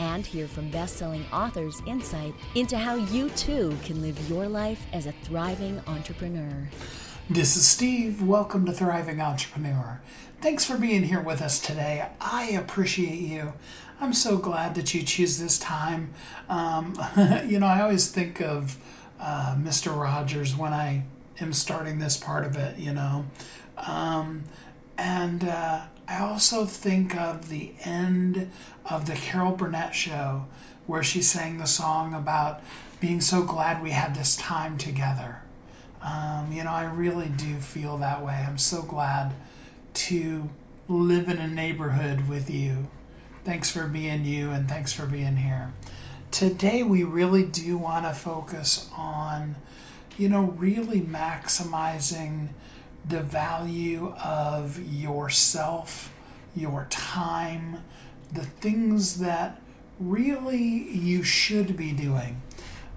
And hear from best selling authors' insight into how you too can live your life as a thriving entrepreneur. This is Steve. Welcome to Thriving Entrepreneur. Thanks for being here with us today. I appreciate you. I'm so glad that you choose this time. Um, you know, I always think of uh, Mr. Rogers when I am starting this part of it, you know. Um, and uh, I also think of the end of the Carol Burnett show where she sang the song about being so glad we had this time together. Um, you know, I really do feel that way. I'm so glad to live in a neighborhood with you. Thanks for being you and thanks for being here. Today, we really do want to focus on, you know, really maximizing the value of yourself, your time, the things that really you should be doing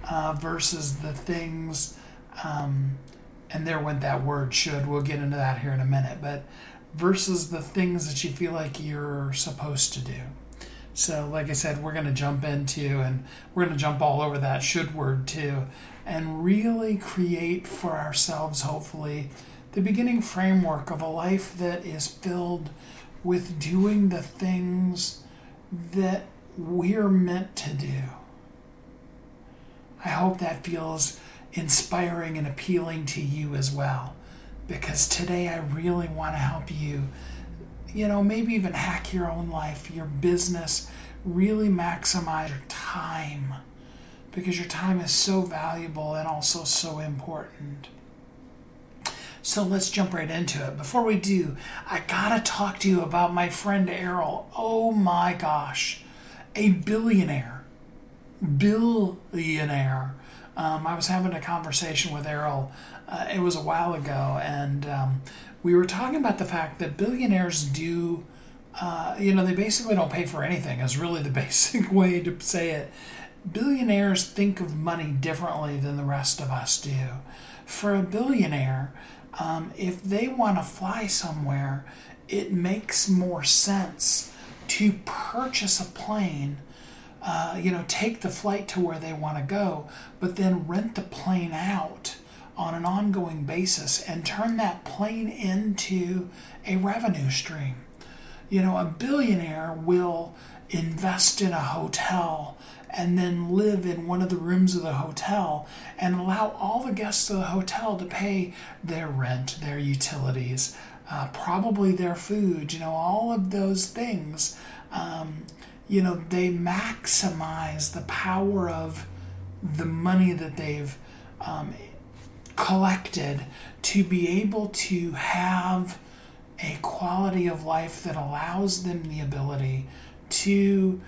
uh, versus the things, um, and there went that word should, we'll get into that here in a minute, but versus the things that you feel like you're supposed to do. So, like I said, we're going to jump into and we're going to jump all over that should word too and really create for ourselves, hopefully, the beginning framework of a life that is filled with doing the things that we're meant to do. I hope that feels inspiring and appealing to you as well because today I really want to help you, you know, maybe even hack your own life, your business, really maximize your time because your time is so valuable and also so important. So let's jump right into it. Before we do, I gotta talk to you about my friend Errol. Oh my gosh, a billionaire. Billionaire. Um, I was having a conversation with Errol uh, it was a while ago, and um, we were talking about the fact that billionaires do, uh, you know, they basically don't pay for anything, is really the basic way to say it. Billionaires think of money differently than the rest of us do. For a billionaire, um, if they want to fly somewhere, it makes more sense to purchase a plane uh, you know, take the flight to where they want to go, but then rent the plane out on an ongoing basis and turn that plane into a revenue stream. You know, a billionaire will invest in a hotel and then live in one of the rooms of the hotel and allow all the guests of the hotel to pay their rent, their utilities, uh, probably their food, you know, all of those things. Um, you know, they maximize the power of the money that they've um, collected to be able to have a quality of life that allows them the ability to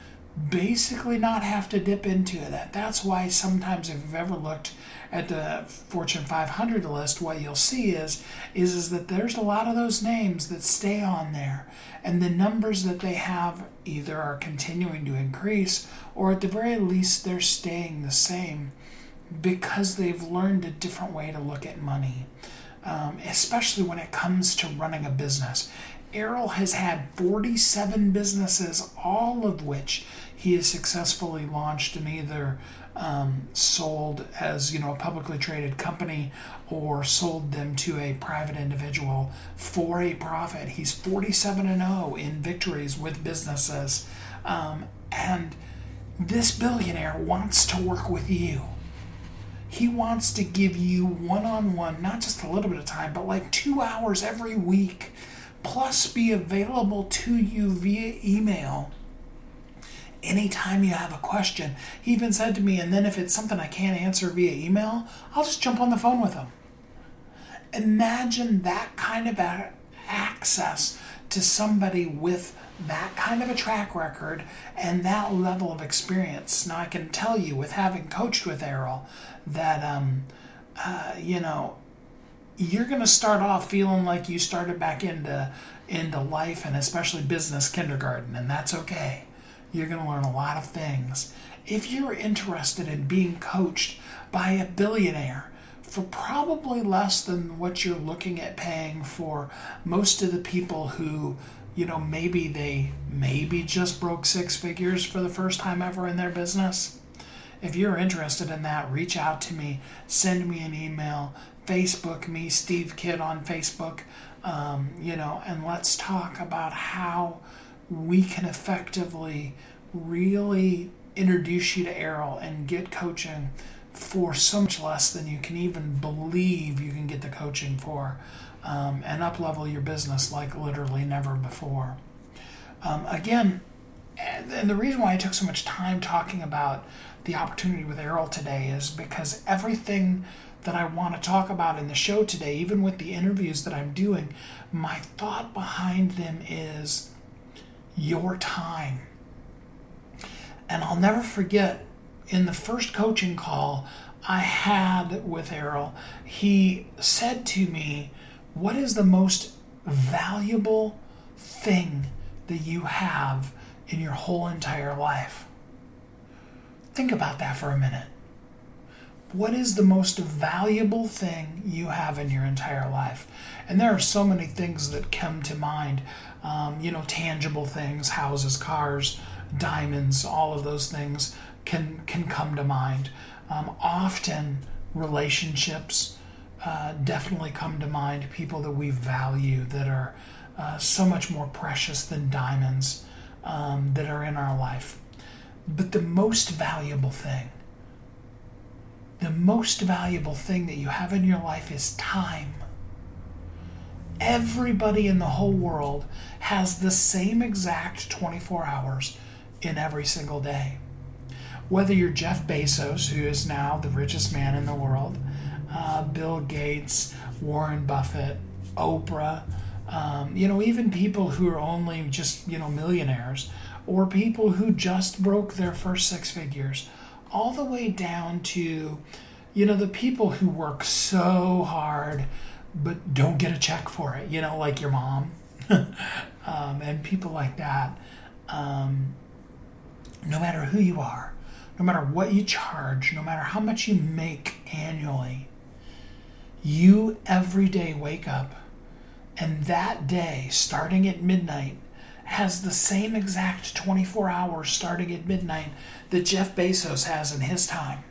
basically not have to dip into that. That's why sometimes if you've ever looked at the Fortune 500 list, what you'll see is, is, is that there's a lot of those names that stay on there. And the numbers that they have either are continuing to increase or at the very least they're staying the same because they've learned a different way to look at money, um, especially when it comes to running a business. Errol has had 47 businesses, all of which he has successfully launched and either um, sold as you know a publicly traded company or sold them to a private individual for a profit. He's 47 and 0 in victories with businesses, um, and this billionaire wants to work with you. He wants to give you one on one, not just a little bit of time, but like two hours every week, plus be available to you via email anytime you have a question. He even said to me, and then if it's something I can't answer via email, I'll just jump on the phone with him. Imagine that kind of access to somebody with that kind of a track record and that level of experience. Now, I can tell you, with having coached with Errol, that, um, uh, you know, you're going to start off feeling like you started back into into life and especially business kindergarten and that's okay you're going to learn a lot of things. If you're interested in being coached by a billionaire for probably less than what you're looking at paying for most of the people who you know maybe they maybe just broke six figures for the first time ever in their business. If you're interested in that reach out to me. Send me an email. Facebook me steve kidd on facebook. Um, you know and let's talk about how we can effectively really introduce you to errol and get coaching for so much less than you can even believe you can get the coaching for um, and up level your business like literally never before. Um, again, and the reason why I took so much time talking about the opportunity with Errol today is because everything that I want to talk about in the show today, even with the interviews that I'm doing, my thought behind them is your time. And I'll never forget in the first coaching call I had with Errol, he said to me, What is the most valuable thing that you have in your whole entire life? Think about that for a minute. What is the most valuable thing you have in your entire life? And there are so many things that come to mind. Um, you know, tangible things, houses, cars, diamonds, all of those things can can come to mind. Um, often relationships uh, definitely come to mind. People that we value that are uh, so much more precious than diamonds um, that are in our life. But the most valuable thing, the most valuable thing that you have in your life is time. Everybody in the whole world has the same exact 24 hours in every single day. Whether you're Jeff Bezos, who is now the richest man in the world, uh, Bill Gates, Warren Buffett, Oprah, um, you know, even people who are only just, you know, millionaires, or people who just broke their first six figures, all the way down to, you know, the people who work so hard but don't get a check for it, you know, like your mom um, and people like that. Um, no matter who you are, no matter what you charge, no matter how much you make annually, you every day wake up and that day, starting at midnight, has the same exact 24 hours starting at midnight that Jeff Bezos has in his time.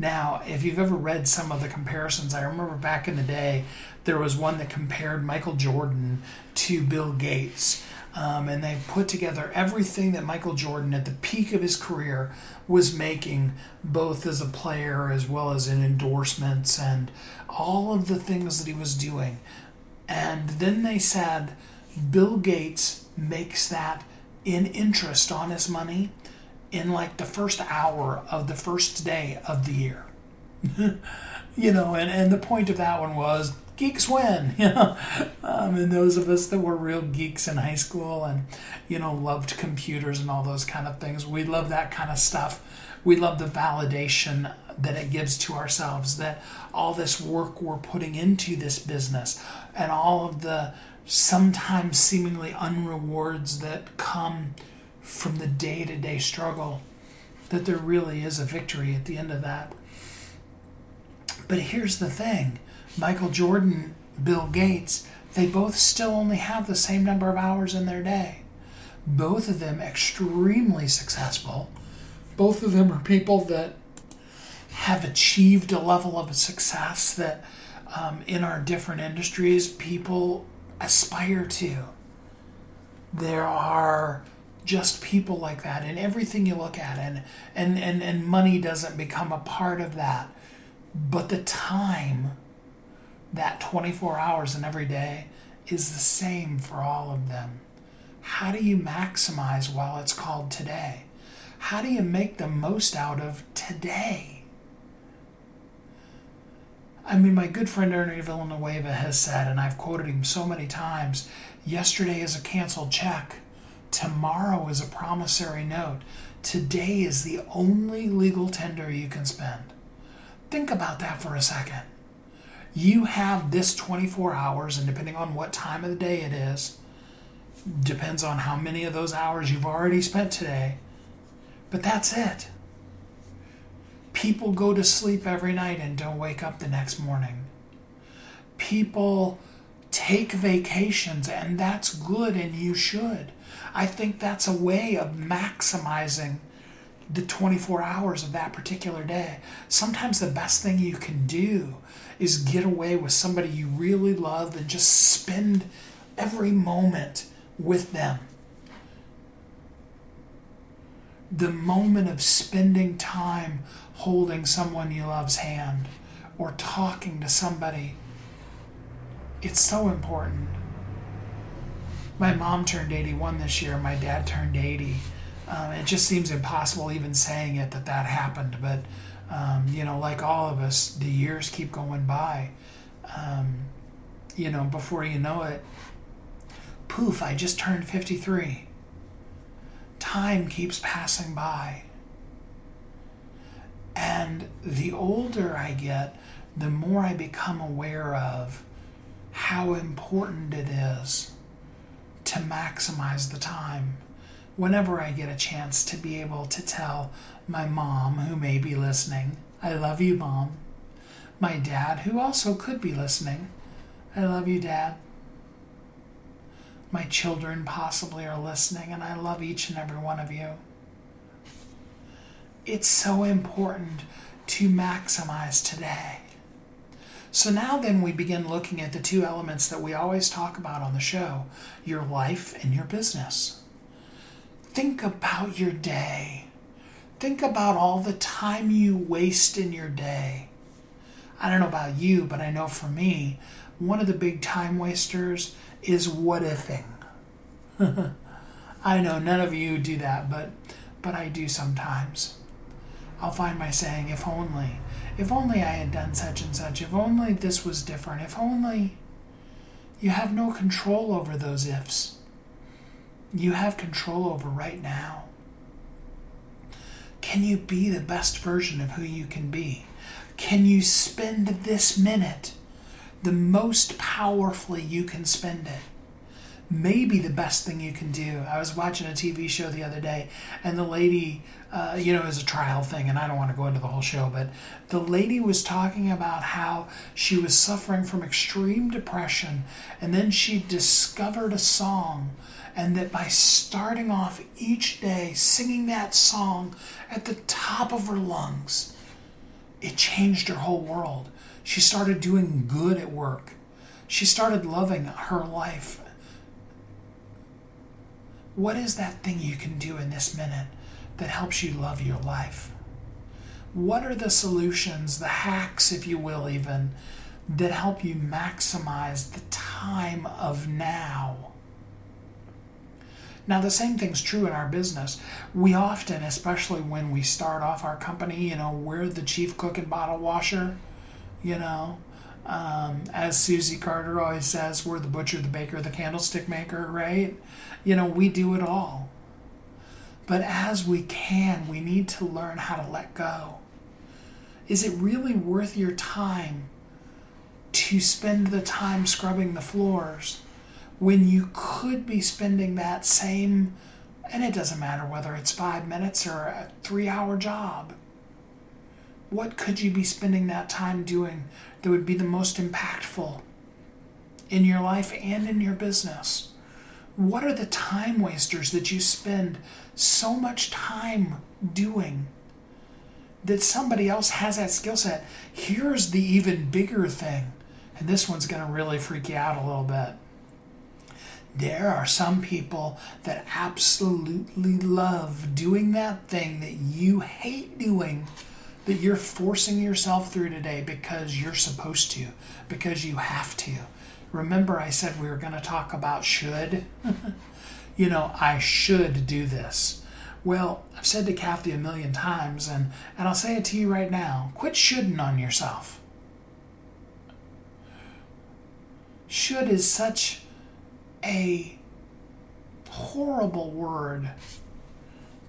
Now, if you've ever read some of the comparisons, I remember back in the day, there was one that compared Michael Jordan to Bill Gates. Um, and they put together everything that Michael Jordan, at the peak of his career, was making, both as a player as well as in endorsements and all of the things that he was doing. And then they said Bill Gates makes that in interest on his money in like the first hour of the first day of the year. you know, and, and the point of that one was geeks win, you know. Um, and those of us that were real geeks in high school and, you know, loved computers and all those kind of things, we love that kind of stuff. We love the validation that it gives to ourselves, that all this work we're putting into this business and all of the sometimes seemingly unrewards that come from the day to day struggle, that there really is a victory at the end of that. But here's the thing Michael Jordan, Bill Gates, they both still only have the same number of hours in their day. Both of them extremely successful. Both of them are people that have achieved a level of success that um, in our different industries people aspire to. There are just people like that in everything you look at and, and, and, and money doesn't become a part of that. But the time that 24 hours in every day is the same for all of them. How do you maximize while it's called today? How do you make the most out of today? I mean, my good friend Ernie Villanueva has said, and I've quoted him so many times yesterday is a canceled check, Tomorrow is a promissory note. Today is the only legal tender you can spend. Think about that for a second. You have this 24 hours, and depending on what time of the day it is, depends on how many of those hours you've already spent today. But that's it. People go to sleep every night and don't wake up the next morning. People take vacations, and that's good, and you should. I think that's a way of maximizing the 24 hours of that particular day. Sometimes the best thing you can do is get away with somebody you really love and just spend every moment with them. The moment of spending time holding someone you love's hand or talking to somebody, it's so important. My mom turned 81 this year, my dad turned 80 um, it just seems impossible even saying it that that happened. But, um, you know, like all of us, the years keep going by. Um, you know, before you know it, poof, I just turned 53. Time keeps passing by. And the older I get, the more I become aware of how important it is to maximize the time whenever I get a chance to be able to tell my mom, who may be listening, I love you, mom. My dad, who also could be listening, I love you, dad. My children possibly are listening, and I love each and every one of you. It's so important to maximize today. So now then we begin looking at the two elements that we always talk about on the show your life and your business think about your day. Think about all the time you waste in your day. I don't know about you, but I know for me, one of the big time wasters is what ifing. I know none of you do that, but but I do sometimes. I'll find my saying, if only, if only I had done such and such, if only this was different, if only. You have no control over those ifs you have control over right now? Can you be the best version of who you can be? Can you spend this minute the most powerfully you can spend it? Maybe the best thing you can do. I was watching a TV show the other day, and the lady, uh, you know, was a trial thing, and I don't want to go into the whole show, but the lady was talking about how she was suffering from extreme depression, and then she discovered a song and that by starting off each day singing that song at the top of her lungs, it changed her whole world. She started doing good at work. She started loving her life. What is that thing you can do in this minute that helps you love your life? What are the solutions, the hacks, if you will, even, that help you maximize the time of now? Now, the same thing's true in our business. We often, especially when we start off our company, you know, we're the chief cook and bottle washer, you know. Um, as Susie Carter always says, we're the butcher, the baker, the candlestick maker, right? You know, we do it all. But as we can, we need to learn how to let go. Is it really worth your time to spend the time scrubbing the floors? when you could be spending that same, and it doesn't matter whether it's five minutes or a three hour job. What could you be spending that time doing that would be the most impactful in your life and in your business? What are the time wasters that you spend so much time doing that somebody else has that skill set? Here's the even bigger thing, and this one's going to really freak you out a little bit there are some people that absolutely love doing that thing that you hate doing, that you're forcing yourself through today because you're supposed to, because you have to. Remember, I said we were going to talk about should? you know, I should do this. Well, I've said to Kathy a million times, and, and I'll say it to you right now quit shoulding on yourself. Should is such a horrible word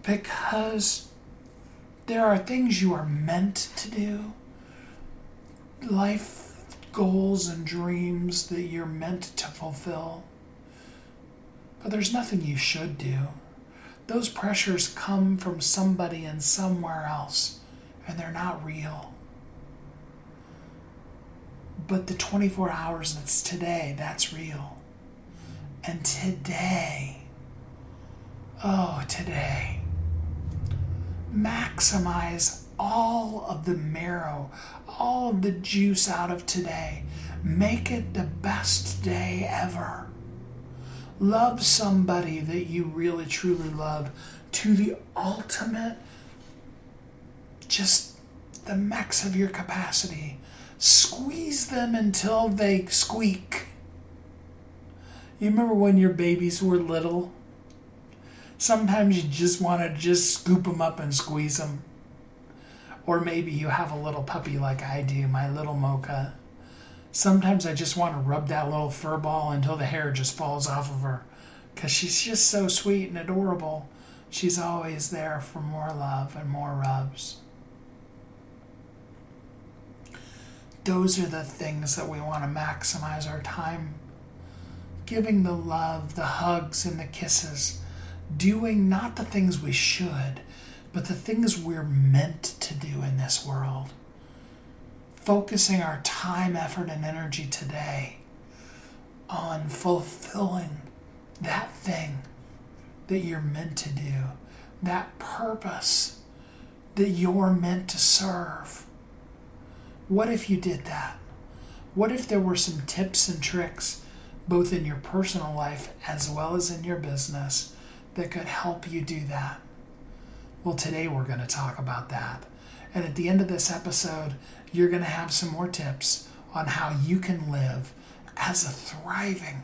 because there are things you are meant to do, life goals and dreams that you're meant to fulfill. But there's nothing you should do. Those pressures come from somebody and somewhere else, and they're not real. But the 24 hours that's today, that's real. And today, oh, today, maximize all of the marrow, all of the juice out of today. Make it the best day ever. Love somebody that you really truly love to the ultimate, just the max of your capacity. Squeeze them until they squeak. You remember when your babies were little? Sometimes you just want to just scoop them up and squeeze them. Or maybe you have a little puppy like I do, my little mocha. Sometimes I just want to rub that little fur ball until the hair just falls off of her. Because she's just so sweet and adorable. She's always there for more love and more rubs. Those are the things that we want to maximize our time. Giving the love, the hugs, and the kisses. Doing not the things we should, but the things we're meant to do in this world focusing our time, effort, and energy today on fulfilling that thing that you're meant to do, that purpose that you're meant to serve. What if you did that? What if there were some tips and tricks, both in your personal life as well as in your business, that could help you do that? Well, today we're going to talk about that. And at the end of this episode, you're going to have some more tips on how you can live as a thriving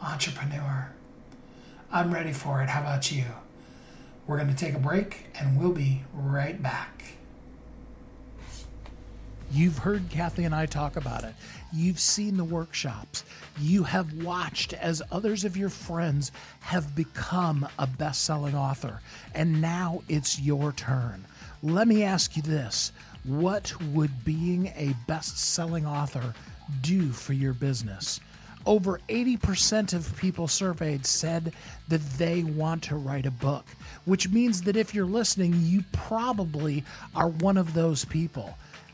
entrepreneur. I'm ready for it. How about you? We're going to take a break and we'll be right back. You've heard Kathy and I talk about it. You've seen the workshops. You have watched as others of your friends have become a best selling author. And now it's your turn. Let me ask you this what would being a best selling author do for your business? Over 80% of people surveyed said that they want to write a book, which means that if you're listening, you probably are one of those people.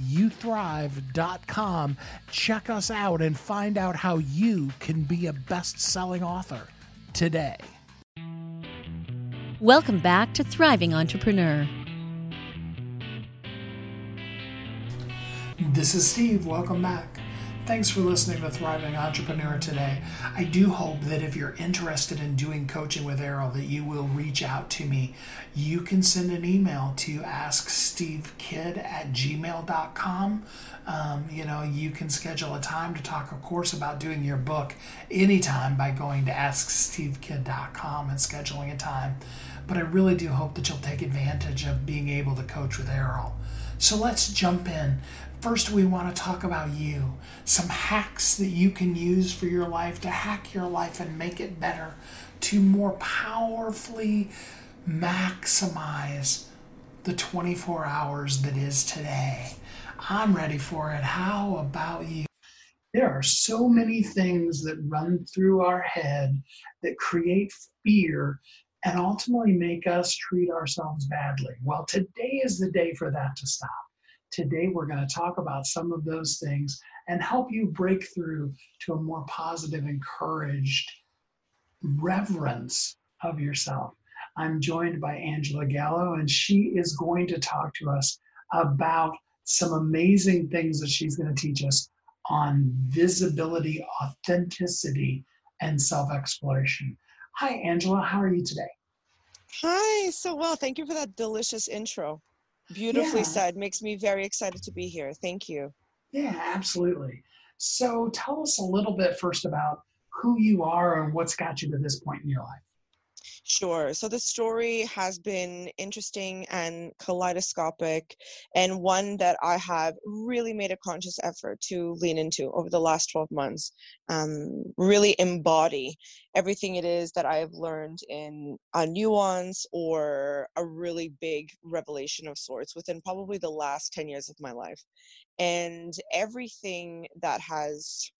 WeHelpYouThrive.com, check us out, and find out how you can be a best selling author today. Welcome back to Thriving Entrepreneur. This is Steve. Welcome back. Thanks for listening to Thriving Entrepreneur today. I do hope that if you're interested in doing coaching with Errol, that you will reach out to me. You can send an email to askstevekidd at gmail.com. Um, you know, you can schedule a time to talk, of course, about doing your book anytime by going to askstevekidd.com and scheduling a time. But I really do hope that you'll take advantage of being able to coach with Errol. So let's jump in. First, we want to talk about you. Some hacks that you can use for your life to hack your life and make it better, to more powerfully maximize the 24 hours that is today. I'm ready for it. How about you? There are so many things that run through our head that create fear and ultimately make us treat ourselves badly. Well, today is the day for that to stop. Today, we're going to talk about some of those things and help you break through to a more positive, encouraged reverence of yourself. I'm joined by Angela Gallo, and she is going to talk to us about some amazing things that she's going to teach us on visibility, authenticity, and self exploration. Hi, Angela. How are you today? Hi, so well. Thank you for that delicious intro. Beautifully yeah. said. Makes me very excited to be here. Thank you. Yeah, absolutely. So tell us a little bit first about who you are and what's got you to this point in your life. Sure. So the story has been interesting and kaleidoscopic, and one that I have really made a conscious effort to lean into over the last 12 months. Um, really embody everything it is that I have learned in a nuance or a really big revelation of sorts within probably the last 10 years of my life. And everything that has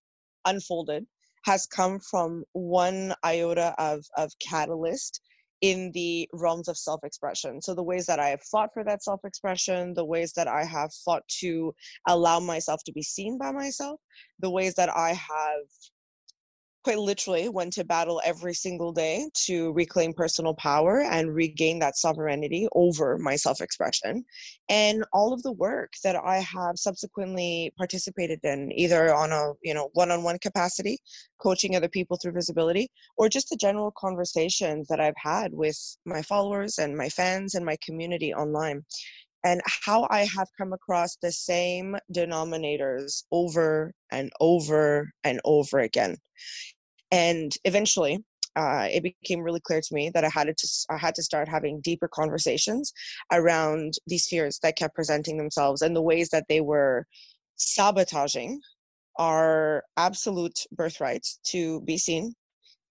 unfolded has come from one iota of, of catalyst in the realms of self expression. So, the ways that I have fought for that self expression, the ways that I have fought to allow myself to be seen by myself, the ways that I have quite literally went to battle every single day to reclaim personal power and regain that sovereignty over my self expression. And all of the work that I have subsequently participated in, either on a you know one on one capacity, coaching other people through visibility, or just the general conversations that I've had with my followers and my fans and my community online. And how I have come across the same denominators over and over and over again and eventually uh, it became really clear to me that I had to I had to start having deeper conversations around these fears that kept presenting themselves and the ways that they were sabotaging our absolute birthright to be seen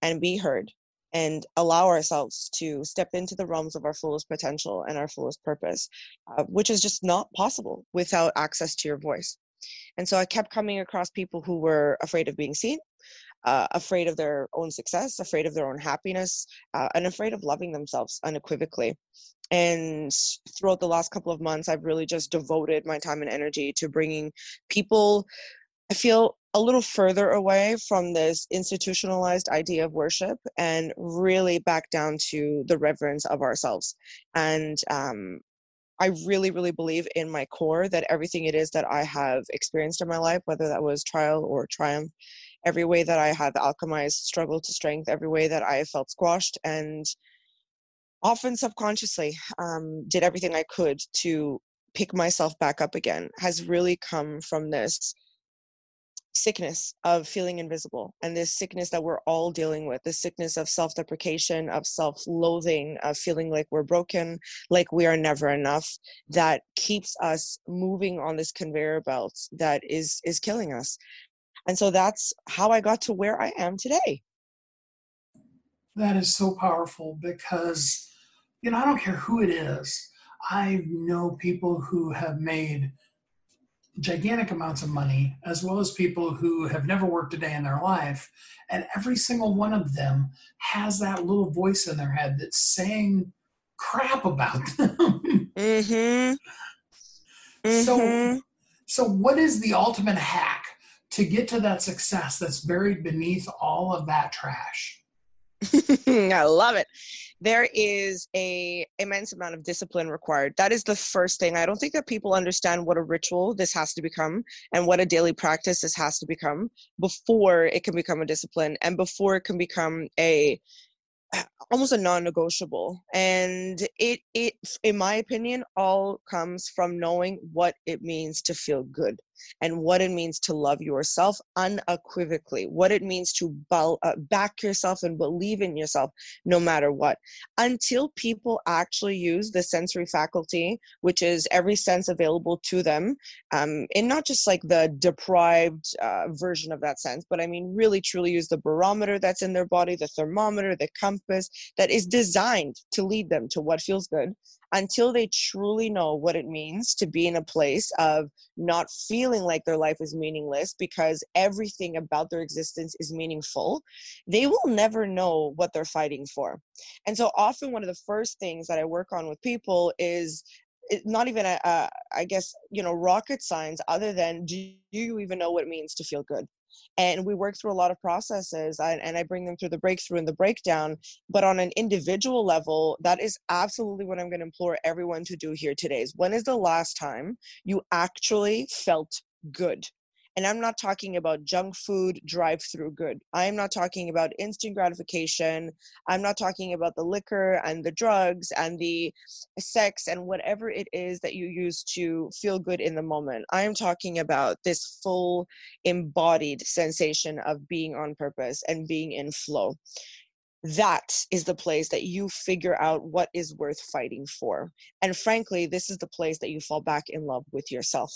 and be heard and allow ourselves to step into the realms of our fullest potential and our fullest purpose, uh, which is just not possible without access to your voice. And so I kept coming across people who were afraid of being seen, uh, afraid of their own success, afraid of their own happiness, uh, and afraid of loving themselves unequivocally. And throughout the last couple of months, I've really just devoted my time and energy to bringing people, I feel, a little further away from this institutionalized idea of worship and really back down to the reverence of ourselves. And um, I really, really believe in my core that everything it is that I have experienced in my life, whether that was trial or triumph, every way that I have alchemized struggle to strength, every way that I felt squashed, and often subconsciously um, did everything I could to pick myself back up again, has really come from this sickness of feeling invisible and this sickness that we're all dealing with the sickness of self-deprecation of self-loathing of feeling like we're broken like we are never enough that keeps us moving on this conveyor belt that is is killing us and so that's how I got to where I am today. That is so powerful because, you know, I don't care who it is. I know people who have made gigantic amounts of money, as well as people who have never worked a day in their life. And every single one of them has that little voice in their head that's saying crap about them. mm-hmm. Mm-hmm. So, so what is the ultimate hack to get to that success that's buried beneath all of that trash. I love it. There is a immense amount of discipline required. That is the first thing. I don't think that people understand what a ritual this has to become and what a daily practice this has to become before it can become a discipline and before it can become a almost a non-negotiable and it it in my opinion all comes from knowing what it means to feel good and what it means to love yourself unequivocally what it means to uh, back yourself and believe in yourself no matter what. Until people actually use the sensory faculty which is every sense available to them um, and not just like the deprived uh, version of that sense but i mean really truly use the barometer that's in their body the thermometer the compass that is designed to lead them to what feels good until they truly know what it means to be in a place of not feeling like their life is meaningless because everything about their existence is meaningful, they will never know what they're fighting for. And so often, one of the first things that I work on with people is not even a, a I guess you know rocket science other than do you even know what it means to feel good and we work through a lot of processes and, and i bring them through the breakthrough and the breakdown but on an individual level that is absolutely what i'm going to implore everyone to do here today is when is the last time you actually felt good And I'm not talking about junk food, drive through good. I'm not talking about instant gratification. I'm not talking about the liquor and the drugs and the sex and whatever it is that you use to feel good in the moment. I am talking about this full embodied sensation of being on purpose and being in flow that is the place that you figure out what is worth fighting for. And frankly, this is the place that you fall back in love with yourself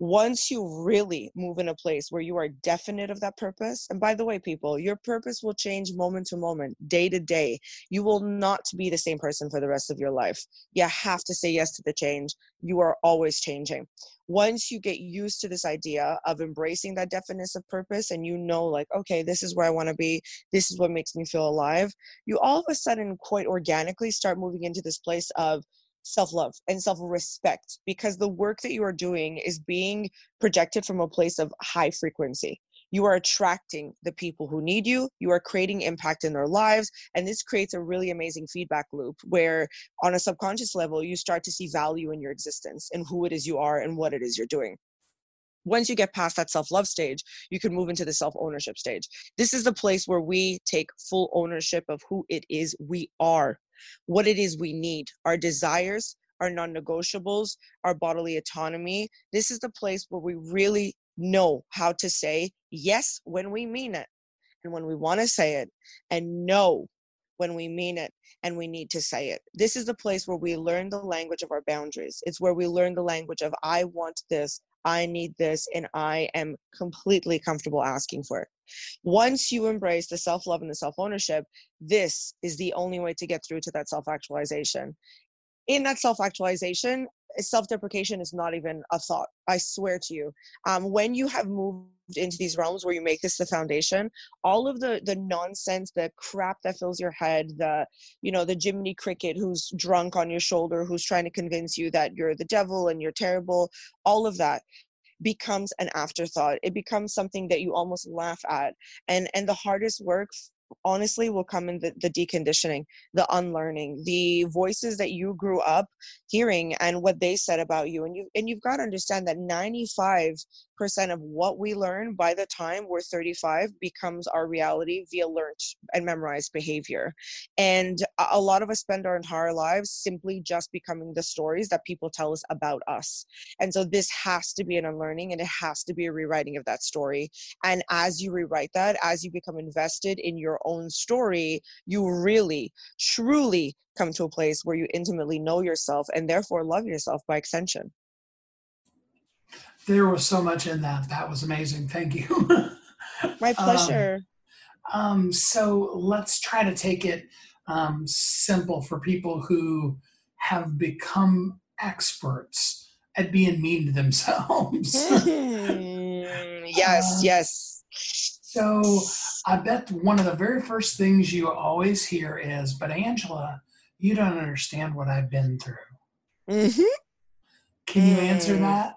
once you really move in a place where you are definite of that purpose, and by the way, people, your purpose will change moment to moment, day to day. You will not be the same person for the rest of your life. You have to say yes to the change. You are always changing. Once you get used to this idea of embracing that definiteness of purpose and you know, like, okay, this is where I want to be, this is what makes me feel alive, you all of a sudden, quite organically, start moving into this place of self love and self respect because the work that you are doing is being projected from a place of high frequency. You are attracting the people who need you, you are creating impact in their lives, and this creates a really amazing feedback loop where, on a subconscious level, you start to see value in your existence and who it is you are and what it is you're doing once you get past that self love stage, you can move into the self ownership stage. This is the place where we take full ownership of who it is we are what it is we need, our desires, our non negotiables, our bodily autonomy. This is the place where we really know how to say yes when we mean it and when we want to say it, and no when we mean it and we need to say it. This is the place where we learn the language of our boundaries. It's where we learn the language of I want this, I need this, and I am completely comfortable asking for it. Once you embrace the self love and the self ownership, this is the only way to get through to that self actualization. In that self actualization, self deprecation is not even a thought. I swear to you. Um, when you have moved into these realms where you make this the foundation, all of the the nonsense, the crap that fills your head, the you know the Jiminy Cricket who's drunk on your shoulder, who's trying to convince you that you're the devil and you're terrible, all of that becomes an afterthought it becomes something that you almost laugh at and and the hardest work honestly will come in the, the deconditioning the unlearning the voices that you grew up hearing and what they said about you. And you and you've got to understand that 95% of what we learn by the time we're 35 becomes our reality via learned and memorized behavior. And a lot of us spend our entire lives simply just becoming the stories that people tell us about us. And so this has to be an unlearning and it has to be a rewriting of that story. And as you rewrite that as you become invested in your own story, you really, truly come to a place where you intimately know yourself and therefore love yourself by extension. There was so much in that. That was amazing. Thank you. My um, pleasure. Um, um, so let's try to take it um, simple for people who have become experts at being mean to themselves. yes, uh, yes. So I bet one of the very first things you always hear is, but Angela, you don't understand what I've been through. Mm-hmm. Can you answer mm. that?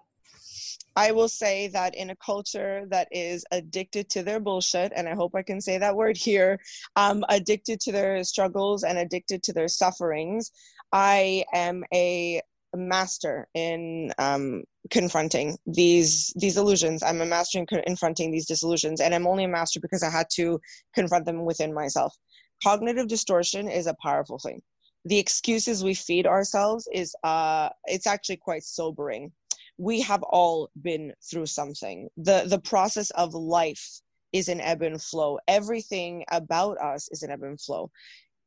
I will say that in a culture that is addicted to their bullshit, and I hope I can say that word here, um, addicted to their struggles and addicted to their sufferings, I am a master in um, confronting these these illusions. I'm a master in confronting these disillusions, and I'm only a master because I had to confront them within myself. Cognitive distortion is a powerful thing. The excuses we feed ourselves is uh, it's actually quite sobering. We have all been through something. the The process of life is an ebb and flow. Everything about us is an ebb and flow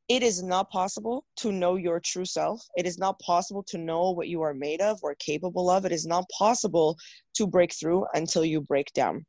it is not possible to know your true self. It is not possible to know what you are made of or capable of. It is not possible to break through until you break down.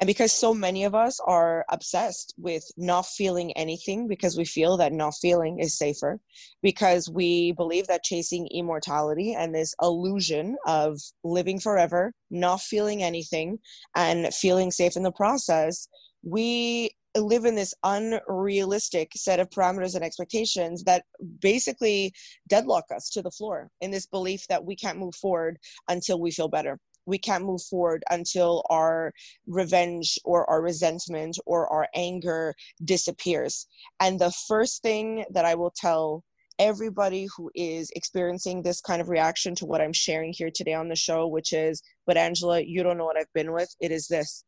And because so many of us are obsessed with not feeling anything because we feel that not feeling is safer, because we believe that chasing immortality and this illusion of living forever, not feeling anything, and feeling safe in the process, we live in this unrealistic set of parameters and expectations that basically deadlock us to the floor in this belief that we can't move forward until we feel better. We can't move forward until our revenge or our resentment or our anger disappears. And the first thing that i will tell everybody who is experiencing this kind of reaction to what I'm sharing here today on the show, which is, but Angela, you don't know what I've been with. It is this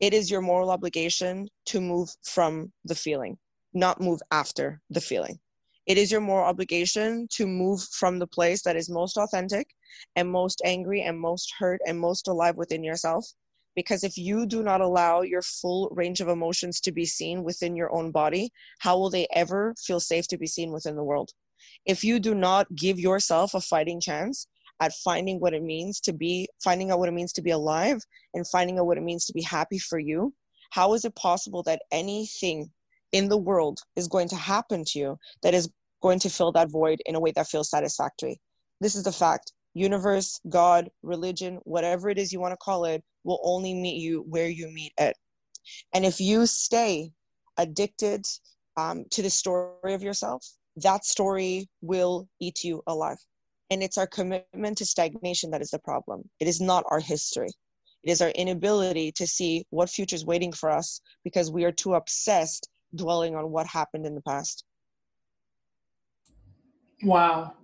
it is your moral obligation to move from the feeling, not move after the feeling. It is your moral obligation to move from the place that is most authentic and most angry and most hurt and most alive within yourself. Because if you do not allow your full range of emotions to be seen within your own body, how will they ever feel safe to be seen within the world? If you do not give yourself a fighting chance, at finding what it means to be finding out what it means to be alive and finding out what it means to be happy for you. How is it possible that anything in the world is going to happen to you that is going to fill that void in a way that feels satisfactory? This is the fact. Universe god religion whatever it is you want to call it will only meet you where you meet it. And if you stay addicted um, to the story of yourself that story will eat you alive and it's our commitment to stagnation that is the problem. It is not our history. It is our inability to see what future is waiting for us because we are too obsessed dwelling on what happened in the past. Wow.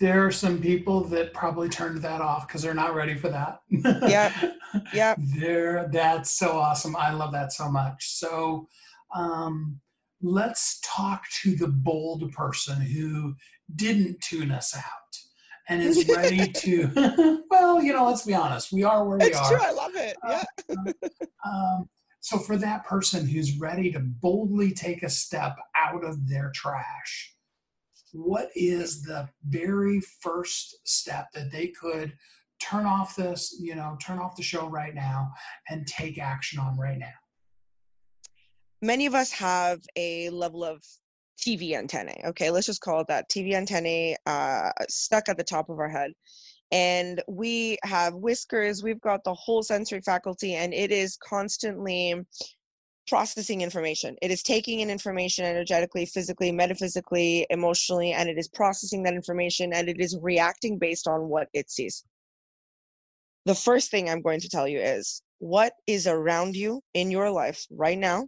There are some people that probably turned that off because they're not ready for that. Yeah. Yeah. there that's so awesome. I love that so much. So um let's talk to the bold person who didn't tune us out and is ready to well you know let's be honest we are where we it's are. True i love it yeah. um, so for that person who's ready to boldly take a step out of their trash what is the very first step that they could turn off this you know turn off the show right now and take action on right now? Many of us have a level of TV antennae. Okay, let's just call it that TV antennae uh, stuck at the top of our head. And we have whiskers, we've got the whole sensory faculty, and it is constantly processing information. It is taking in information energetically, physically, metaphysically, emotionally, and it is processing that information and it is reacting based on what it sees. The first thing I'm going to tell you is what is around you in your life right now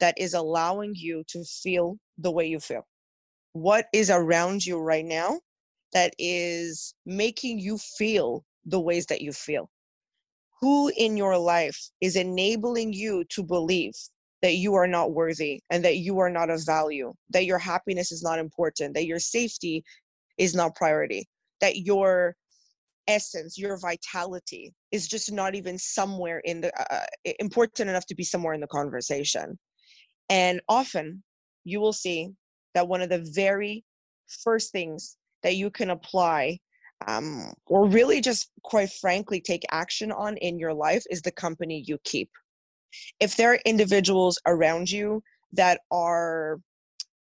that is allowing you to feel the way you feel? What is around you right now that is making you feel the ways that you feel? Who in your life is enabling you to believe that you are not worthy and that you are not of value, that your happiness is not important, that your safety is not priority, that your essence, your vitality is just not even somewhere in the uh, uh important enough to be somewhere in the conversation. And often you will see that one of the very first things that you can apply um, or really just quite frankly take action on in your life is the company you keep. If there are individuals around you that are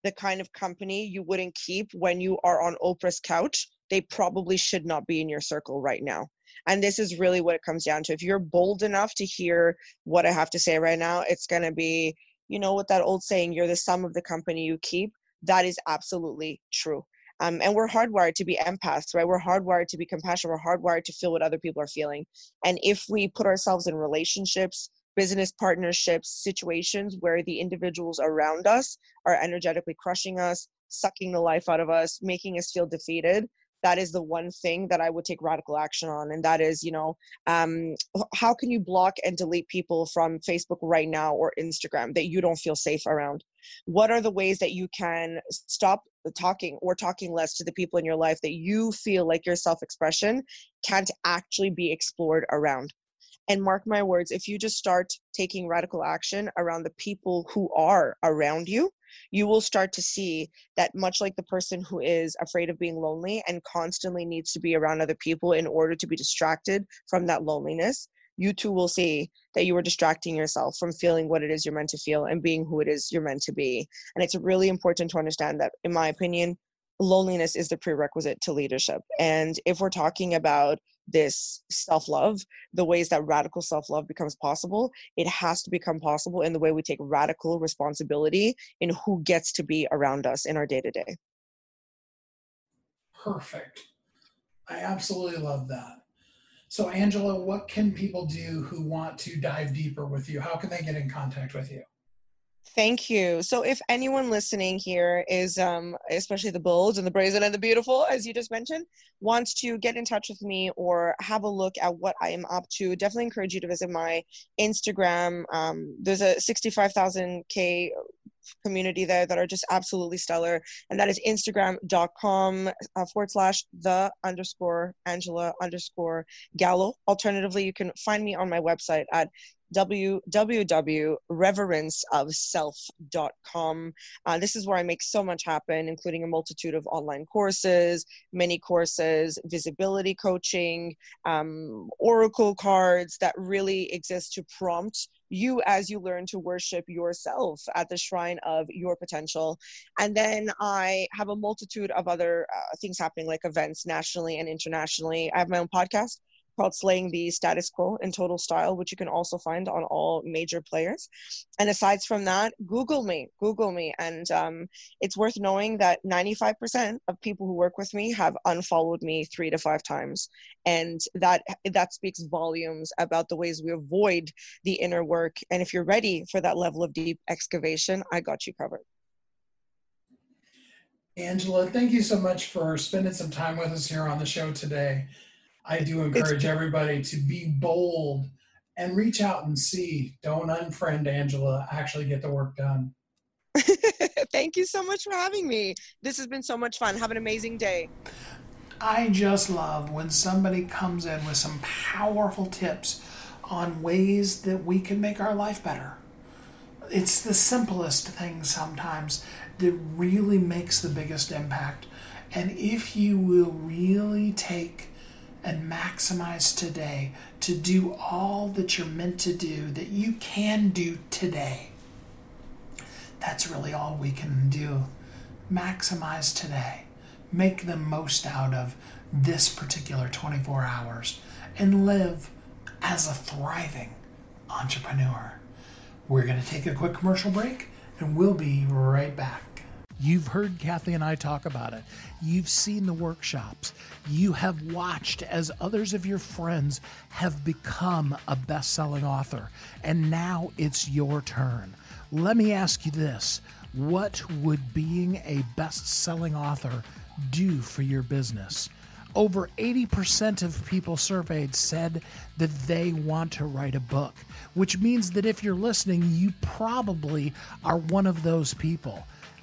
the kind of company you wouldn't keep when you are on Oprah's couch, they probably should not be in your circle right now. And this is really what it comes down to. If you're bold enough to hear what I have to say right now, it's going to be you know, what that old saying, you're the sum of the company you keep, that is absolutely true. Um, and we're hardwired to be empaths, right? We're hardwired to be compassionate. We're hardwired to feel what other people are feeling. And if we put ourselves in relationships, business partnerships, situations where the individuals around us are energetically crushing us, sucking the life out of us, making us feel defeated, that is the one thing that I would take radical action on. And that is, you know, um, how can you block and delete people from Facebook right now or Instagram that you don't feel safe around? What are the ways that you can stop talking or talking less to the people in your life that you feel like your self expression can't actually be explored around? And mark my words, if you just start taking radical action around the people who are around you, you will start to see that much like the person who is afraid of being lonely and constantly needs to be around other people in order to be distracted from that loneliness, you too will see that you are distracting yourself from feeling what it is you're meant to feel and being who it is you're meant to be. And it's really important to understand that, in my opinion, loneliness is the prerequisite to leadership. And if we're talking about this self love, the ways that radical self love becomes possible, it has to become possible in the way we take radical responsibility in who gets to be around us in our day to day. Perfect. I absolutely love that. So, Angela, what can people do who want to dive deeper with you? How can they get in contact with you? Thank you. So, if anyone listening here is, um, especially the bold and the brazen and the beautiful, as you just mentioned, wants to get in touch with me or have a look at what I am up to, definitely encourage you to visit my Instagram. Um, there's a 65,000K community there that are just absolutely stellar. And that is instagram.com uh, forward slash the underscore Angela underscore Gallo. Alternatively, you can find me on my website at www.reverenceofself.com. Uh, this is where I make so much happen, including a multitude of online courses, mini courses, visibility coaching, um, oracle cards that really exist to prompt you as you learn to worship yourself at the shrine of your potential. And then I have a multitude of other uh, things happening, like events nationally and internationally. I have my own podcast called Slaying the Status Quo in Total Style, which you can also find on all major players. And aside from that, Google me, Google me. And um, it's worth knowing that 95% of people who work with me have unfollowed me three to five times. And that that speaks volumes about the ways we avoid the inner work. And if you're ready for that level of deep excavation, I got you covered. Angela, thank you so much for spending some time with us here on the show today. I do encourage everybody to be bold and reach out and see. Don't unfriend Angela. Actually get the work done. Thank you so much for having me. This has been so much fun. Have an amazing day. I just love when somebody comes in with some powerful tips on ways that we can make our life better. It's the simplest thing sometimes that really makes the biggest impact. And if you will really take and maximize today to do all that you're meant to do, that you can do today. That's really all we can do. Maximize today. Make the most out of this particular 24 hours and live as a thriving entrepreneur. We're going to take a quick commercial break and we'll be right back. You've heard Kathy and I talk about it. You've seen the workshops. You have watched as others of your friends have become a best selling author. And now it's your turn. Let me ask you this What would being a best selling author do for your business? Over 80% of people surveyed said that they want to write a book, which means that if you're listening, you probably are one of those people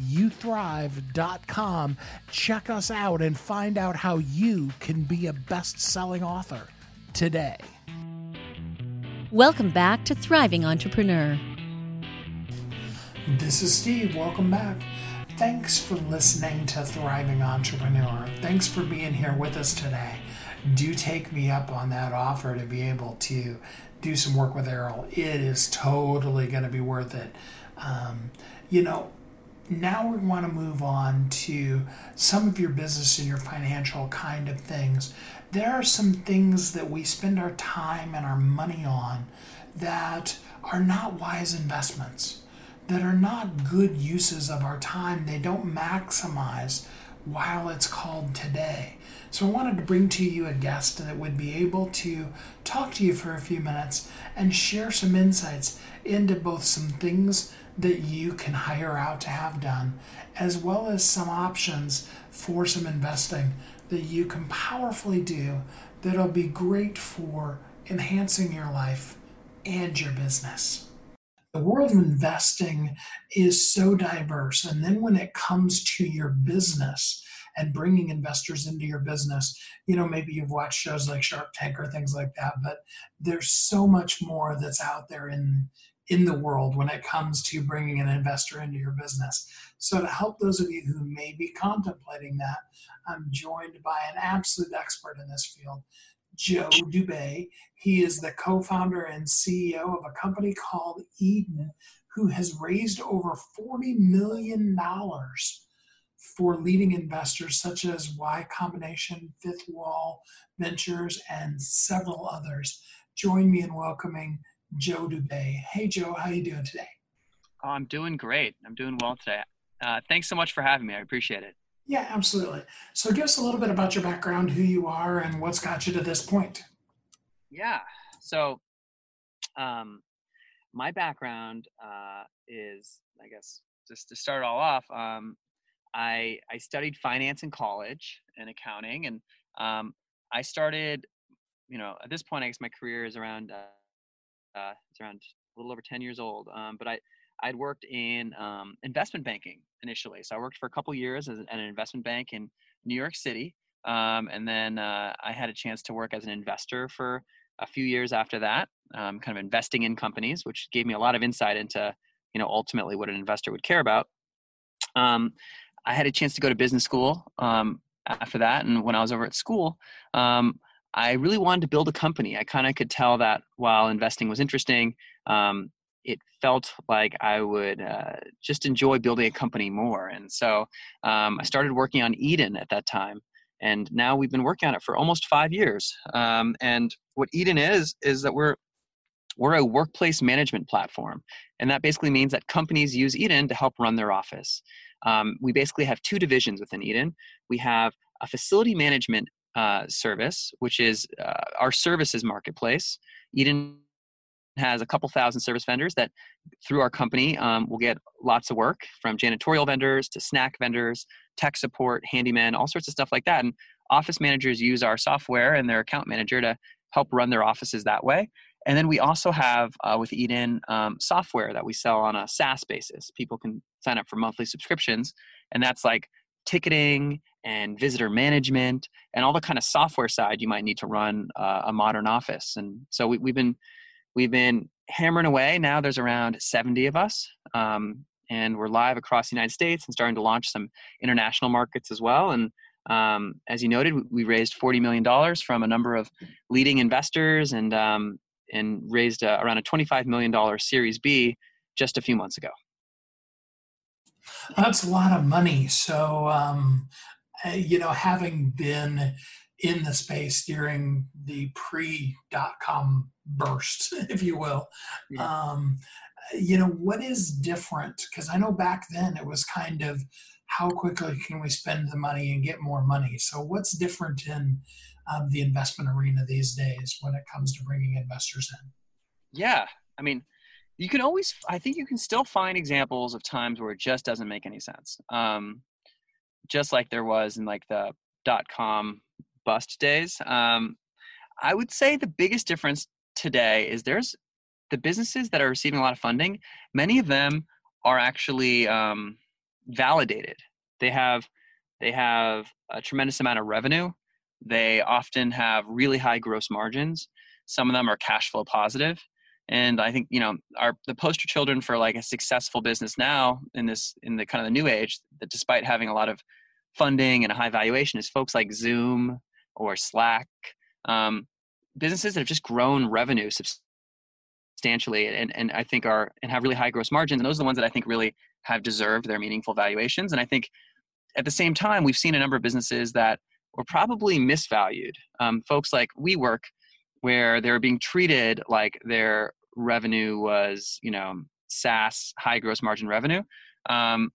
youthrive.com. Check us out and find out how you can be a best selling author today. Welcome back to Thriving Entrepreneur. This is Steve. Welcome back. Thanks for listening to Thriving Entrepreneur. Thanks for being here with us today. Do take me up on that offer to be able to do some work with Errol. It is totally going to be worth it. Um, you know, now we want to move on to some of your business and your financial kind of things. There are some things that we spend our time and our money on that are not wise investments, that are not good uses of our time. They don't maximize while it's called today. So I wanted to bring to you a guest that would be able to talk to you for a few minutes and share some insights into both some things that you can hire out to have done, as well as some options for some investing that you can powerfully do that'll be great for enhancing your life and your business. The world of investing is so diverse, and then when it comes to your business, and bringing investors into your business. You know, maybe you've watched shows like Shark Tank or things like that, but there's so much more that's out there in in the world when it comes to bringing an investor into your business. So, to help those of you who may be contemplating that, I'm joined by an absolute expert in this field, Joe Du Bey. He is the co founder and CEO of a company called Eden, who has raised over $40 million for leading investors such as Y Combinator, Fifth Wall Ventures, and several others. Join me in welcoming Joe Du Bey. Hey, Joe, how you doing today? Oh, I'm doing great. I'm doing well today. Uh, thanks so much for having me. I appreciate it. Yeah, absolutely. So, give us a little bit about your background, who you are, and what's got you to this point. Yeah. So, um, my background uh, is, I guess, just to start all off, um, I I studied finance in college and accounting, and um, I started, you know, at this point, I guess my career is around uh, uh, it's around a little over ten years old. Um, but I I'd worked in um, investment banking initially, so I worked for a couple years as, at an investment bank in New York City, um, and then uh, I had a chance to work as an investor for a few years after that, um, kind of investing in companies, which gave me a lot of insight into, you know, ultimately what an investor would care about. Um, I had a chance to go to business school um, after that, and when I was over at school, um, I really wanted to build a company. I kind of could tell that while investing was interesting, um, it felt like I would uh, just enjoy building a company more. And so um, I started working on Eden at that time and now we've been working on it for almost five years. Um, and what Eden is is that we're we're a workplace management platform, and that basically means that companies use Eden to help run their office. Um, we basically have two divisions within Eden. We have a facility management uh, service, which is uh, our services marketplace. Eden has a couple thousand service vendors that through our company um, will get lots of work from janitorial vendors to snack vendors tech support handyman all sorts of stuff like that. And office managers use our software and their account manager to help run their offices that way. And then we also have uh, with eden um, software that we sell on a saas basis. People can sign up for monthly subscriptions and that's like ticketing and visitor management and all the kind of software side you might need to run uh, a modern office and so we, we've been We've been hammering away. Now there's around 70 of us, um, and we're live across the United States and starting to launch some international markets as well. And um, as you noted, we raised $40 million from a number of leading investors and um, and raised uh, around a $25 million Series B just a few months ago. That's a lot of money. So, um, you know, having been in the space during the pre dot com burst, if you will. Yeah. Um, you know, what is different? Because I know back then it was kind of how quickly can we spend the money and get more money. So, what's different in um, the investment arena these days when it comes to bringing investors in? Yeah, I mean, you can always, I think you can still find examples of times where it just doesn't make any sense. Um, just like there was in like the dot com bust days. Um, I would say the biggest difference today is there's the businesses that are receiving a lot of funding. Many of them are actually um, validated. They have they have a tremendous amount of revenue. They often have really high gross margins. Some of them are cash flow positive. And I think you know our the poster children for like a successful business now in this in the kind of the new age that despite having a lot of funding and a high valuation is folks like Zoom or Slack, um, businesses that have just grown revenue substantially and, and I think are and have really high gross margins. And those are the ones that I think really have deserved their meaningful valuations. And I think at the same time, we've seen a number of businesses that were probably misvalued. Um, folks like WeWork, where they're being treated like their revenue was, you know, SaaS, high gross margin revenue. Um,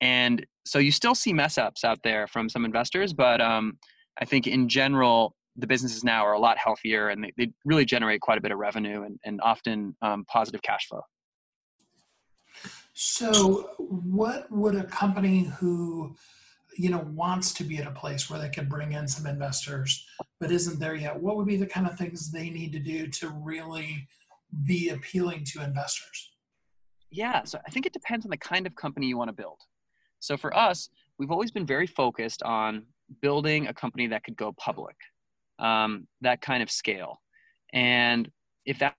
and so you still see mess ups out there from some investors, but um, I think in general, the businesses now are a lot healthier and they, they really generate quite a bit of revenue and, and often um, positive cash flow. So, what would a company who you know wants to be at a place where they can bring in some investors but isn't there yet what would be the kind of things they need to do to really be appealing to investors yeah so i think it depends on the kind of company you want to build so for us we've always been very focused on building a company that could go public, um, that kind of scale. And if that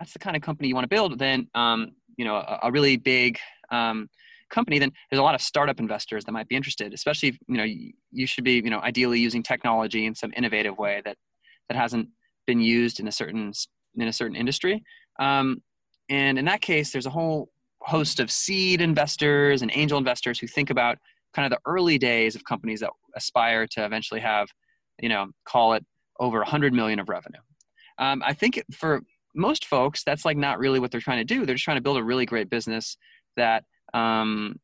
that's the kind of company you want to build, then um, you know a, a really big um, company, then there's a lot of startup investors that might be interested. Especially if, you know you, you should be you know ideally using technology in some innovative way that that hasn't been used in a certain in a certain industry. Um, and in that case, there's a whole host of seed investors and angel investors who think about kind of the early days of companies that aspire to eventually have, you know, call it over 100 million of revenue. Um, I think for most folks, that's like not really what they're trying to do. They're just trying to build a really great business that um,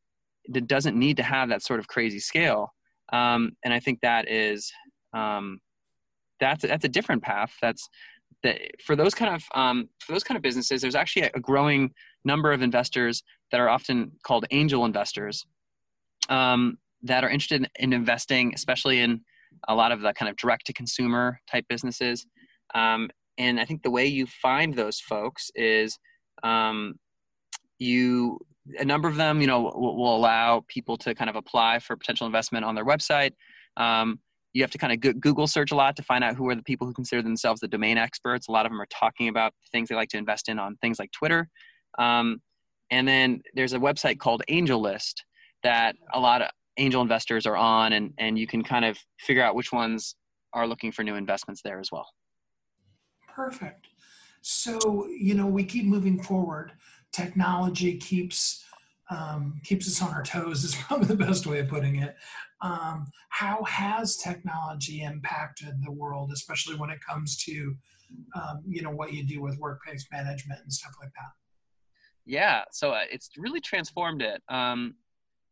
that doesn't need to have that sort of crazy scale. Um, and I think that is um, that's that's a different path. That's that for those kind of um, for those kind of businesses. There's actually a growing number of investors that are often called angel investors um, that are interested in investing, especially in a lot of the kind of direct to consumer type businesses. Um, and I think the way you find those folks is um, you a number of them, you know, will, will, allow people to kind of apply for potential investment on their website. Um, you have to kind of Google search a lot to find out who are the people who consider themselves the domain experts. A lot of them are talking about things they like to invest in on things like Twitter. Um, and then there's a website called AngelList that a lot of angel investors are on, and, and you can kind of figure out which ones are looking for new investments there as well. Perfect. So, you know, we keep moving forward. Technology keeps um, keeps us on our toes is probably the best way of putting it. Um, how has technology impacted the world, especially when it comes to, um, you know, what you do with workplace management and stuff like that? Yeah, so uh, it's really transformed it, um,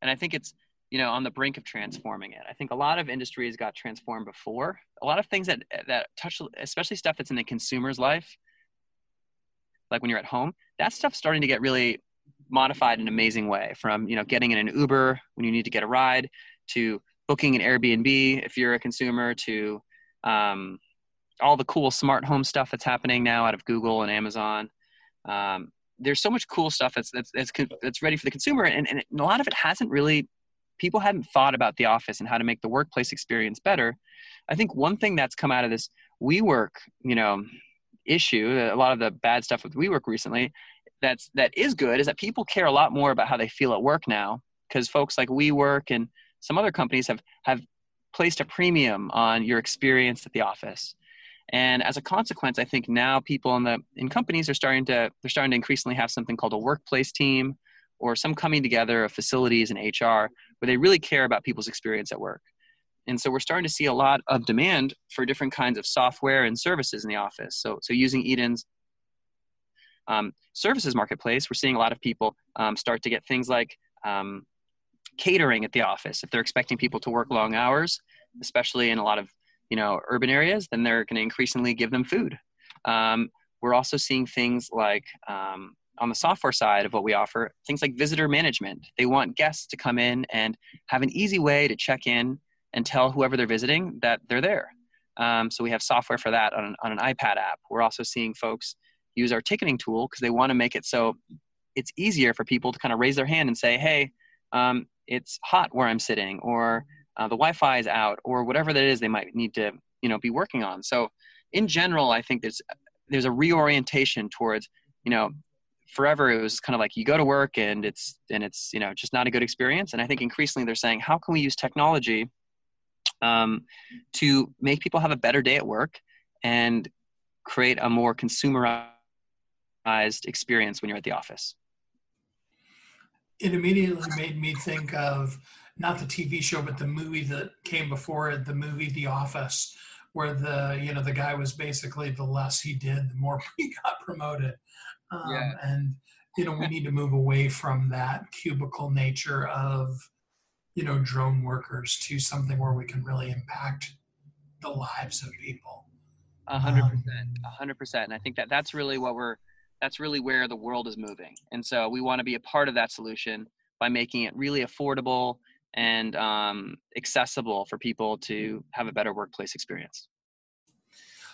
and I think it's you know on the brink of transforming it. I think a lot of industries got transformed before. A lot of things that that touch, especially stuff that's in the consumer's life, like when you're at home, that stuff's starting to get really modified in an amazing way. From you know getting in an Uber when you need to get a ride to booking an Airbnb if you're a consumer to um, all the cool smart home stuff that's happening now out of Google and Amazon. Um, there's so much cool stuff that's that's that's, that's ready for the consumer, and, and a lot of it hasn't really. People hadn't thought about the office and how to make the workplace experience better. I think one thing that's come out of this WeWork, you know, issue, a lot of the bad stuff with WeWork recently, that's that is good is that people care a lot more about how they feel at work now because folks like WeWork and some other companies have have placed a premium on your experience at the office. And as a consequence i think now people in the in companies are starting to they're starting to increasingly have something called a workplace team or some coming together of facilities and hr where they really care about people's experience at work. And so we're starting to see a lot of demand for different kinds of software and services in the office. So so using eden's um, services marketplace we're seeing a lot of people um, start to get things like um, catering at the office. If they're expecting people to work long hours especially in a lot of you know urban areas then they're going to increasingly give them food. Um, we're also seeing things like um, on the software side of what we offer things like visitor management. They want guests to come in and have an easy way to check in and tell whoever they're visiting that they're there. Um, so we have software for that on an, on an ipad app. We're also seeing folks use our ticketing tool because they want to make it so it's easier for people to kind of raise their hand and say hey um, it's hot where i'm sitting or uh, the Wi-Fi is out, or whatever that is they might need to you know be working on. So in general, I think there's there's a reorientation towards you know forever it was kind of like you go to work and it's and it's you know just not a good experience. And I think increasingly they're saying how can we use technology um, to make people have a better day at work and create a more consumerized experience when you're at the office. It immediately made me think of not the TV show, but the movie that came before it, the movie The Office, where the you know the guy was basically the less he did, the more he got promoted. Um, yeah. And you know we need to move away from that cubicle nature of you know drone workers to something where we can really impact the lives of people. A hundred um, percent, a hundred percent. And I think that that's really what we're that's really where the world is moving. And so we want to be a part of that solution by making it really affordable and um, accessible for people to have a better workplace experience.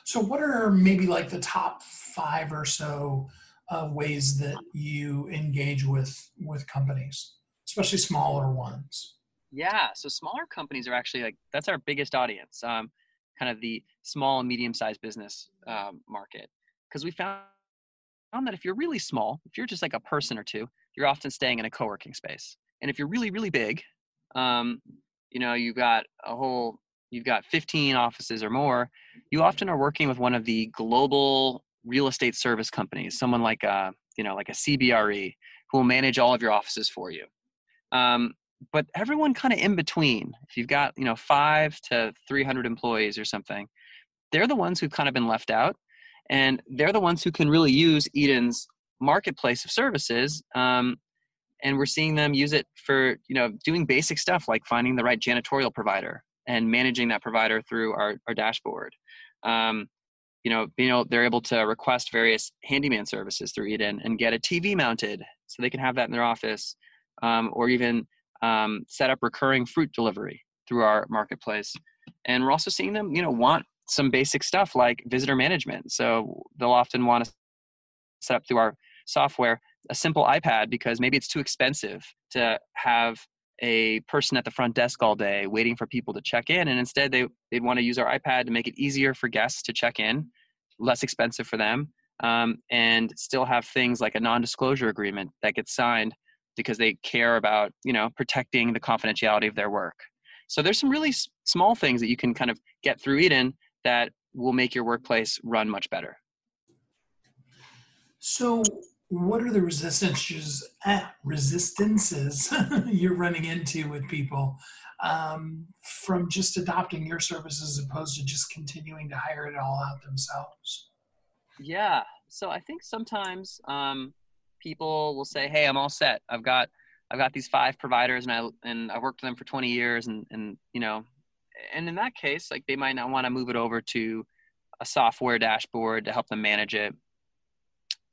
So, what are maybe like the top five or so of ways that you engage with with companies, especially smaller ones? Yeah, so smaller companies are actually like that's our biggest audience, um, kind of the small and medium sized business um, market, because we found found that if you're really small, if you're just like a person or two, you're often staying in a co-working space, and if you're really really big, um, you know you've got a whole you've got 15 offices or more you often are working with one of the global real estate service companies someone like a you know like a cbre who will manage all of your offices for you um, but everyone kind of in between. If you've got you know five to three hundred employees or something, they're the ones who've kind of been left out, and they're the ones who can really use Eden's marketplace of services. Um, and we're seeing them use it for you know doing basic stuff like finding the right janitorial provider and managing that provider through our, our dashboard. Um, you know, being able, they're able to request various handyman services through Eden and get a TV mounted so they can have that in their office, um, or even um, set up recurring fruit delivery through our marketplace. And we're also seeing them, you know, want some basic stuff like visitor management. So they'll often want to set up through our software a simple iPad because maybe it's too expensive to have a person at the front desk all day waiting for people to check in and instead they, they'd want to use our ipad to make it easier for guests to check in less expensive for them um, and still have things like a non-disclosure agreement that gets signed because they care about you know protecting the confidentiality of their work so there's some really s- small things that you can kind of get through eden that will make your workplace run much better so what are the resistances eh, resistances you're running into with people um, from just adopting your services as opposed to just continuing to hire it all out themselves? Yeah, so I think sometimes um, people will say, "Hey, I'm all set. I've got I've got these five providers, and I and I've worked with them for 20 years, and and you know." And in that case, like they might not want to move it over to a software dashboard to help them manage it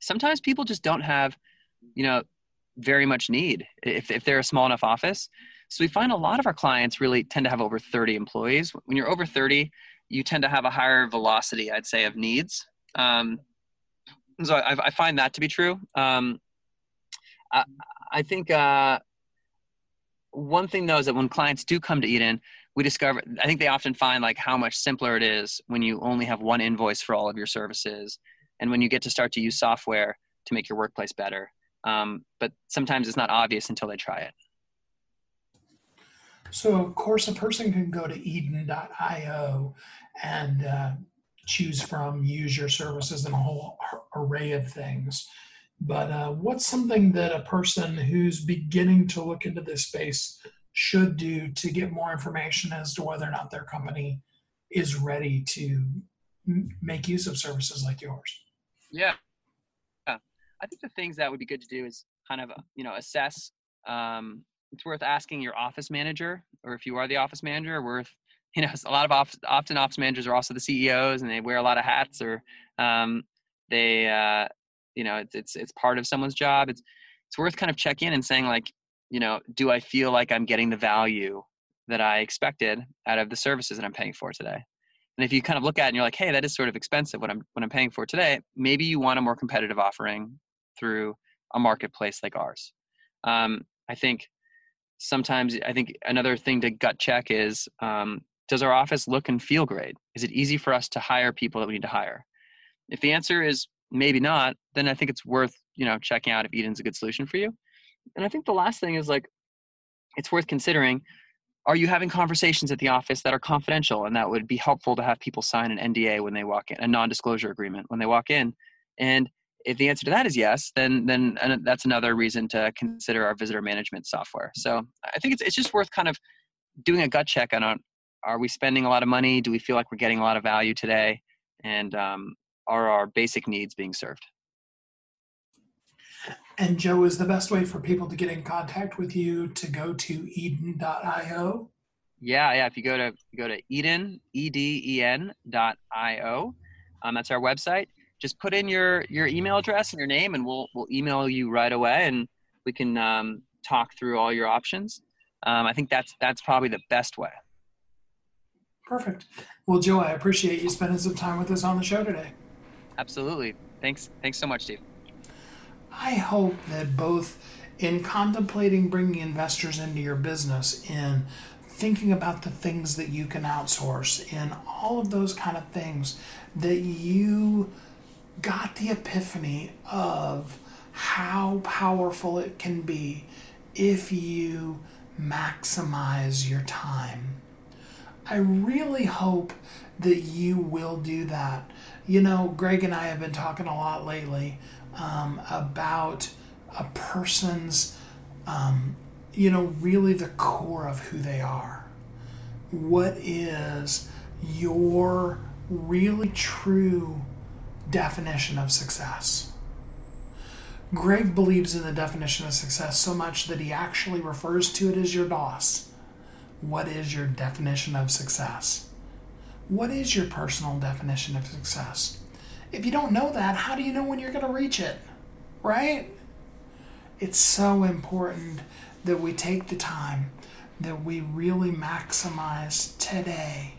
sometimes people just don't have, you know, very much need if, if they're a small enough office. So we find a lot of our clients really tend to have over 30 employees. When you're over 30, you tend to have a higher velocity, I'd say, of needs. Um, so I, I, find that to be true. Um, I, I, think uh, one thing though is that when clients do come to Eden, we discover I think they often find like how much simpler it is when you only have one invoice for all of your services and when you get to start to use software to make your workplace better. Um, but sometimes it's not obvious until they try it. So, of course, a person can go to eden.io and uh, choose from, use your services, and a whole array of things. But uh, what's something that a person who's beginning to look into this space should do to get more information as to whether or not their company is ready to make use of services like yours? Yeah. yeah. I think the things that would be good to do is kind of, you know, assess. Um, it's worth asking your office manager, or if you are the office manager, worth, you know, a lot of office, often office managers are also the CEOs and they wear a lot of hats or um, they, uh, you know, it's, it's, it's part of someone's job. It's, it's worth kind of check in and saying like, you know, do I feel like I'm getting the value that I expected out of the services that I'm paying for today? And if you kind of look at it and you're like, hey, that is sort of expensive what I'm what I'm paying for today, maybe you want a more competitive offering through a marketplace like ours. Um, I think sometimes I think another thing to gut check is um, does our office look and feel great? Is it easy for us to hire people that we need to hire? If the answer is maybe not, then I think it's worth you know checking out if Eden's a good solution for you. And I think the last thing is like it's worth considering are you having conversations at the office that are confidential and that would be helpful to have people sign an NDA when they walk in, a non-disclosure agreement when they walk in? And if the answer to that is yes, then then that's another reason to consider our visitor management software. So I think it's it's just worth kind of doing a gut check on are we spending a lot of money? Do we feel like we're getting a lot of value today? And um, are our basic needs being served? And Joe, is the best way for people to get in contact with you to go to eden.io? Yeah, yeah. If you go to go to Eden, E D E N dot I O, um, that's our website. Just put in your your email address and your name, and we'll we'll email you right away, and we can um, talk through all your options. Um, I think that's that's probably the best way. Perfect. Well, Joe, I appreciate you spending some time with us on the show today. Absolutely. Thanks. Thanks so much, Steve. I hope that both in contemplating bringing investors into your business, in thinking about the things that you can outsource, in all of those kind of things, that you got the epiphany of how powerful it can be if you maximize your time. I really hope that you will do that. You know, Greg and I have been talking a lot lately um, about a person's um, you know, really the core of who they are. What is your really true definition of success? Greg believes in the definition of success so much that he actually refers to it as your DOS. What is your definition of success? What is your personal definition of success? If you don't know that, how do you know when you're going to reach it? Right? It's so important that we take the time, that we really maximize today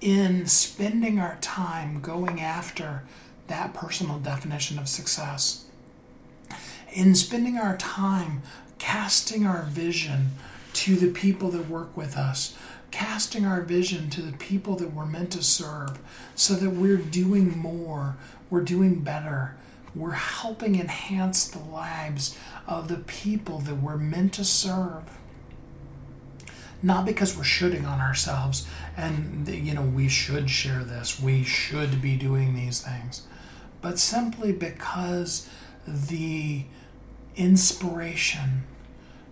in spending our time going after that personal definition of success. In spending our time casting our vision to the people that work with us, casting our vision to the people that we're meant to serve, so that we're doing more, we're doing better, we're helping enhance the lives of the people that we're meant to serve. Not because we're shooting on ourselves and, you know, we should share this, we should be doing these things, but simply because the inspiration,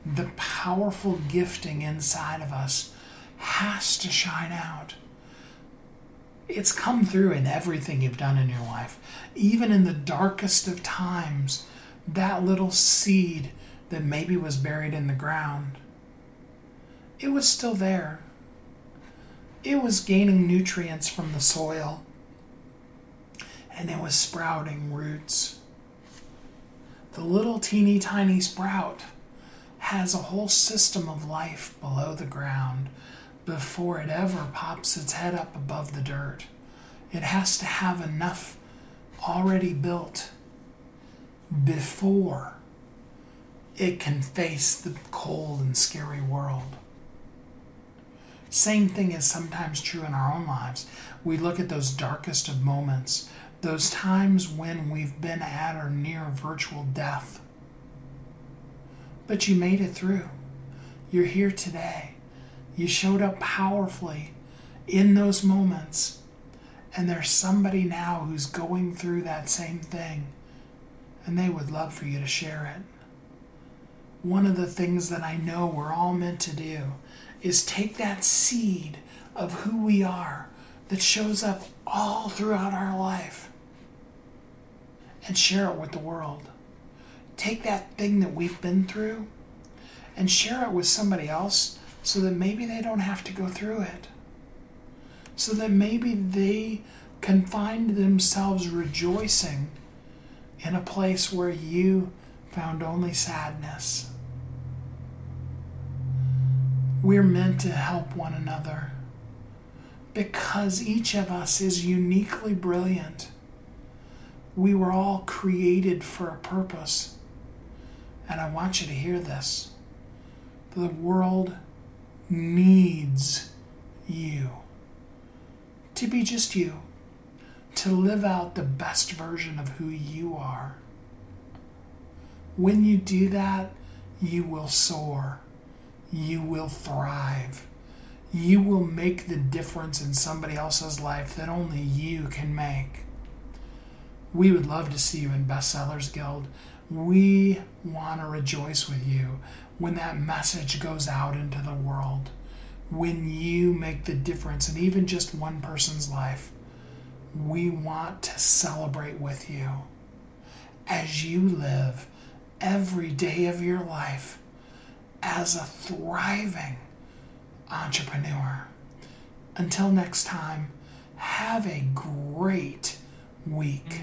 the powerful gifting inside of us has to shine out. It's come through in everything you've done in your life. Even in the darkest of times, that little seed that maybe was buried in the ground, it was still there. It was gaining nutrients from the soil and it was sprouting roots. The little teeny tiny sprout has a whole system of life below the ground before it ever pops its head up above the dirt. It has to have enough already built before it can face the cold and scary world. Same thing is sometimes true in our own lives. We look at those darkest of moments, those times when we've been at or near virtual death. But you made it through. You're here today. You showed up powerfully in those moments. And there's somebody now who's going through that same thing. And they would love for you to share it. One of the things that I know we're all meant to do is take that seed of who we are that shows up all throughout our life and share it with the world. Take that thing that we've been through and share it with somebody else so that maybe they don't have to go through it. So that maybe they can find themselves rejoicing in a place where you found only sadness. We're meant to help one another because each of us is uniquely brilliant. We were all created for a purpose. And I want you to hear this. The world needs you to be just you, to live out the best version of who you are. When you do that, you will soar, you will thrive, you will make the difference in somebody else's life that only you can make. We would love to see you in Bestsellers Guild. We want to rejoice with you when that message goes out into the world, when you make the difference in even just one person's life. We want to celebrate with you as you live every day of your life as a thriving entrepreneur. Until next time, have a great week.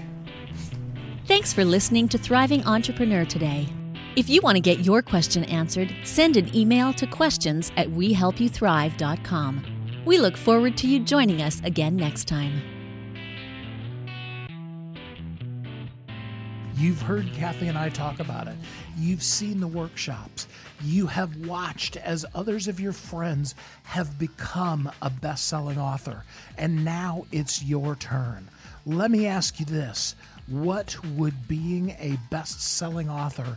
Thanks for listening to Thriving Entrepreneur today. If you want to get your question answered, send an email to questions at wehelpyouthrive.com. We look forward to you joining us again next time. You've heard Kathy and I talk about it. You've seen the workshops. You have watched as others of your friends have become a best selling author. And now it's your turn. Let me ask you this What would being a best selling author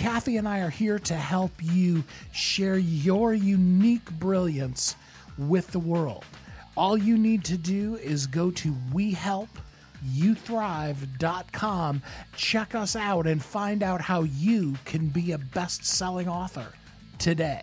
Kathy and I are here to help you share your unique brilliance with the world. All you need to do is go to WeHelpYouThrive.com, check us out, and find out how you can be a best selling author today.